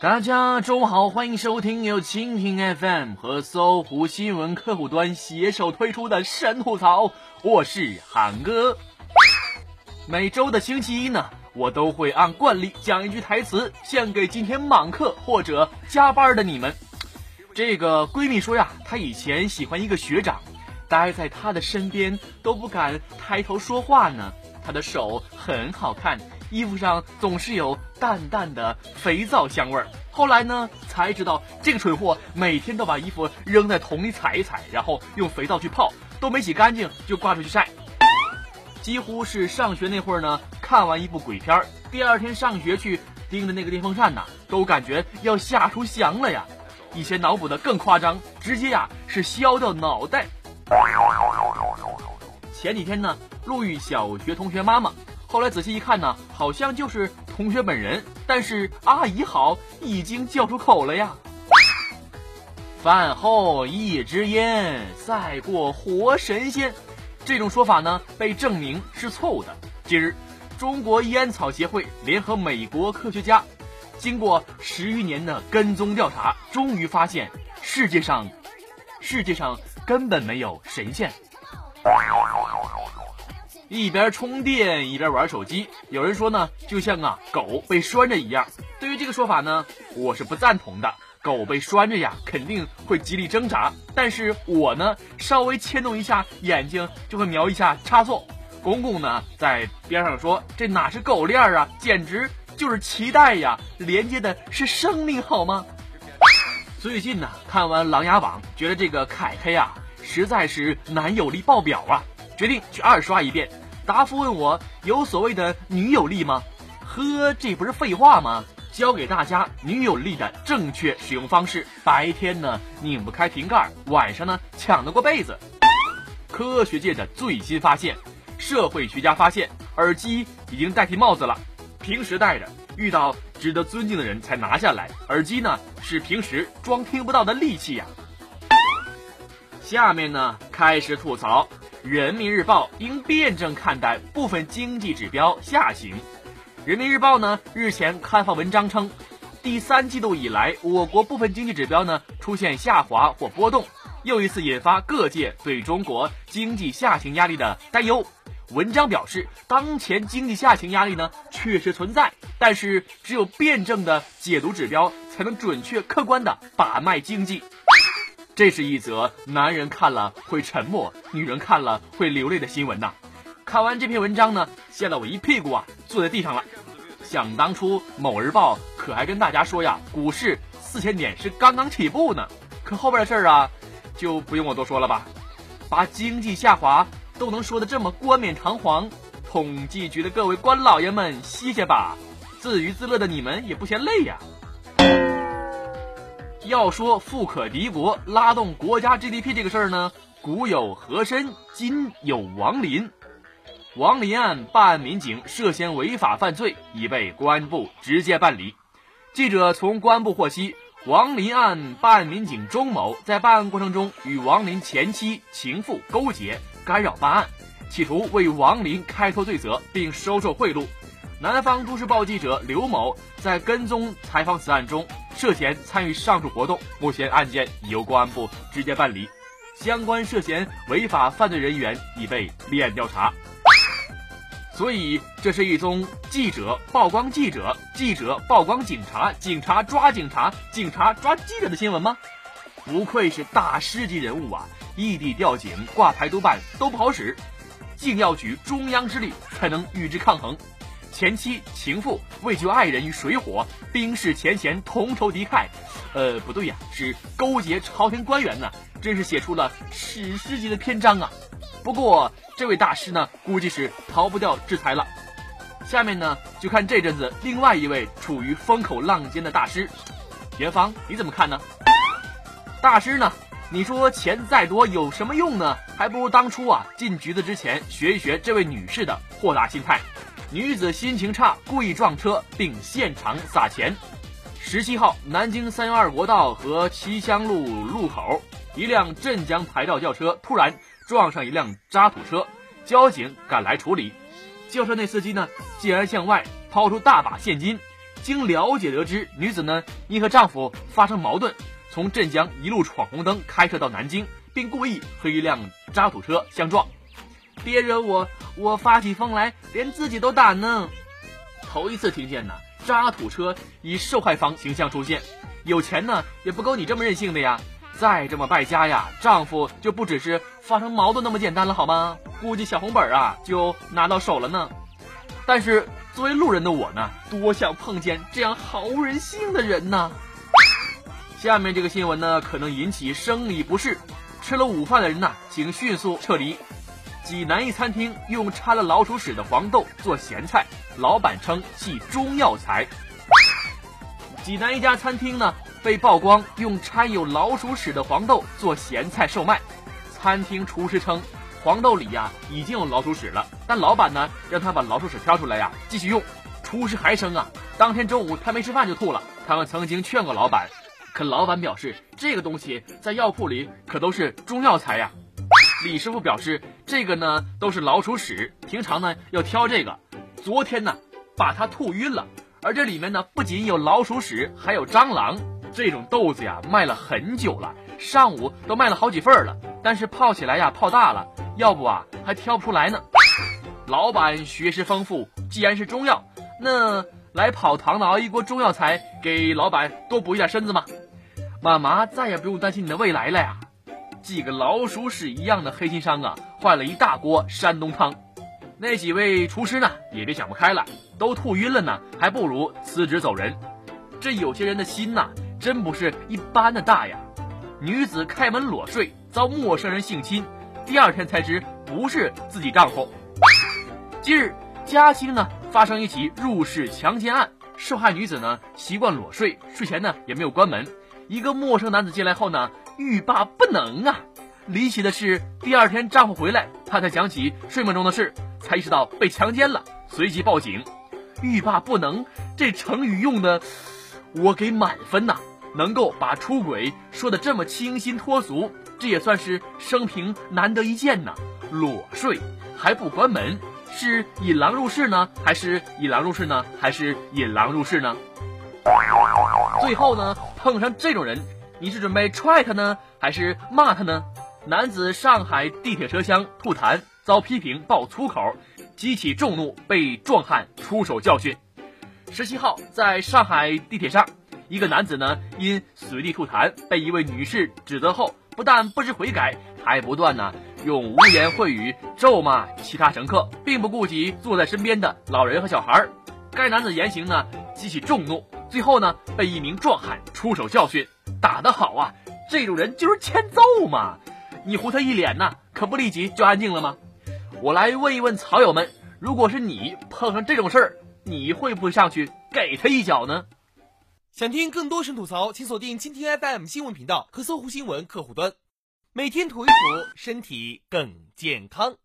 大家中午好，欢迎收听由蜻蜓 FM 和搜狐新闻客户端携手推出的神吐槽，我是韩哥。每周的星期一呢，我都会按惯例讲一句台词，献给今天满课或者加班的你们。这个闺蜜说呀，她以前喜欢一个学长，待在他的身边都不敢抬头说话呢。他的手很好看。衣服上总是有淡淡的肥皂香味儿。后来呢，才知道这个蠢货每天都把衣服扔在桶里踩一踩，然后用肥皂去泡，都没洗干净就挂出去晒。几乎是上学那会儿呢，看完一部鬼片儿，第二天上学去盯着那个电风扇呐，都感觉要吓出翔了呀。以前脑补的更夸张，直接呀是削掉脑袋。前几天呢，路遇小学同学妈妈。后来仔细一看呢，好像就是同学本人，但是阿姨好已经叫出口了呀。饭后一支烟，赛过活神仙，这种说法呢被证明是错误的。近日，中国烟草协会联合美国科学家，经过十余年的跟踪调查，终于发现世界上，世界上根本没有神仙。一边充电一边玩手机，有人说呢，就像啊狗被拴着一样。对于这个说法呢，我是不赞同的。狗被拴着呀，肯定会极力挣扎，但是我呢，稍微牵动一下眼睛就会瞄一下插座。公公呢在边上说，这哪是狗链啊，简直就是脐带呀，连接的是生命好吗？最近呢，看完《琅琊榜》，觉得这个凯凯啊，实在是男友力爆表啊，决定去二刷一遍。答复问我有所谓的女友力吗？呵，这不是废话吗？教给大家女友力的正确使用方式：白天呢拧不开瓶盖，晚上呢抢得过被子。科学界的最新发现，社会学家发现耳机已经代替帽子了，平时戴着，遇到值得尊敬的人才拿下来。耳机呢是平时装听不到的利器呀。下面呢开始吐槽。人民日报应辩证看待部分经济指标下行。人民日报呢日前刊发文章称，第三季度以来，我国部分经济指标呢出现下滑或波动，又一次引发各界对中国经济下行压力的担忧。文章表示，当前经济下行压力呢确实存在，但是只有辩证的解读指标，才能准确客观的把脉经济。这是一则男人看了会沉默，女人看了会流泪的新闻呐！看完这篇文章呢，吓得我一屁股啊坐在地上了。想当初某日报可还跟大家说呀，股市四千点是刚刚起步呢。可后边的事儿啊，就不用我多说了吧。把经济下滑都能说的这么冠冕堂皇，统计局的各位官老爷们歇歇吧，自娱自乐的你们也不嫌累呀。要说富可敌国、拉动国家 GDP 这个事儿呢，古有和珅，今有王林。王林案办案民警涉嫌违法犯罪，已被公安部直接办理。记者从公安部获悉，王林案办案民警钟某在办案过程中与王林前妻、情妇勾结，干扰办案，企图为王林开脱罪责，并收受贿赂。南方都市报记者刘某在跟踪采访此案中。涉嫌参与上述活动，目前案件已由公安部直接办理，相关涉嫌违法犯罪人员已被立案调查。所以，这是一宗记者曝光记者、记者曝光警察、警察抓警察、警察抓记者的新闻吗？不愧是大师级人物啊！异地调警、挂牌督办都不好使，竟要举中央之力才能与之抗衡。前妻、情妇为救爱人于水火，冰释前嫌，同仇敌忾。呃，不对呀，是勾结朝廷官员呢，真是写出了史诗级的篇章啊！不过这位大师呢，估计是逃不掉制裁了。下面呢，就看这阵子另外一位处于风口浪尖的大师，元芳，你怎么看呢？大师呢？你说钱再多有什么用呢？还不如当初啊进局子之前学一学这位女士的豁达心态。女子心情差，故意撞车并现场撒钱。十七号，南京三幺二国道和七香路路口，一辆镇江牌照轿车突然撞上一辆渣土车，交警赶来处理。轿车内司机呢，竟然向外抛出大把现金。经了解得知，女子呢因和丈夫发生矛盾，从镇江一路闯红灯开车到南京，并故意和一辆渣土车相撞。别惹我，我发起疯来连自己都打呢。头一次听见呢，渣土车以受害方形象出现。有钱呢也不够你这么任性的呀！再这么败家呀，丈夫就不只是发生矛盾那么简单了好吗？估计小红本啊就拿到手了呢。但是作为路人的我呢，多想碰见这样毫无人性的人呢。下面这个新闻呢，可能引起生理不适，吃了午饭的人呢，请迅速撤离。济南一餐厅用掺了老鼠屎的黄豆做咸菜，老板称系中药材。济南一家餐厅呢被曝光用掺有老鼠屎的黄豆做咸菜售卖，餐厅厨师称黄豆里呀已经有老鼠屎了，但老板呢让他把老鼠屎挑出来呀继续用。厨师还称啊，当天中午他没吃饭就吐了。他们曾经劝过老板，可老板表示这个东西在药铺里可都是中药材呀。李师傅表示这个呢都是老鼠屎，平常呢要挑这个。昨天呢把他吐晕了。而这里面呢，不仅有老鼠屎，还有蟑螂。这种豆子呀，卖了很久了，上午都卖了好几份了。但是泡起来呀，泡大了，要不啊，还挑不出来呢。老板学识丰富，既然是中药，那来跑堂的熬一锅中药材，给老板多补一点身子嘛。妈妈再也不用担心你的未来了呀。几个老鼠屎一样的黑心商啊，换了一大锅山东汤。那几位厨师呢，也别想不开了。都吐晕了呢，还不如辞职走人。这有些人的心呐，真不是一般的大呀。女子开门裸睡，遭陌生人性侵，第二天才知不是自己丈夫。近日，嘉兴呢发生一起入室强奸案，受害女子呢习惯裸睡，睡前呢也没有关门。一个陌生男子进来后呢，欲罢不能啊。离奇的是，第二天丈夫回来，她才想起睡梦中的事，才意识到被强奸了，随即报警。欲罢不能，这成语用的，我给满分呐！能够把出轨说的这么清新脱俗，这也算是生平难得一见呐。裸睡还不关门，是引狼入室呢，还是引狼入室呢，还是引狼入室呢？最后呢，碰上这种人，你是准备踹他呢，还是骂他呢？男子上海地铁车厢吐痰，遭批评爆粗口。激起众怒，被壮汉出手教训。十七号，在上海地铁上，一个男子呢因随地吐痰被一位女士指责后，不但不知悔改，还不断呢用污言秽语咒骂其他乘客，并不顾及坐在身边的老人和小孩。该男子言行呢激起众怒，最后呢被一名壮汉出手教训。打得好啊！这种人就是欠揍嘛！你呼他一脸呢，可不立即就安静了吗？我来问一问草友们，如果是你碰上这种事儿，你会不会上去给他一脚呢？想听更多神吐槽，请锁定蜻蜓 FM 新闻频道和搜狐新闻客户端，每天吐一吐，身体更健康。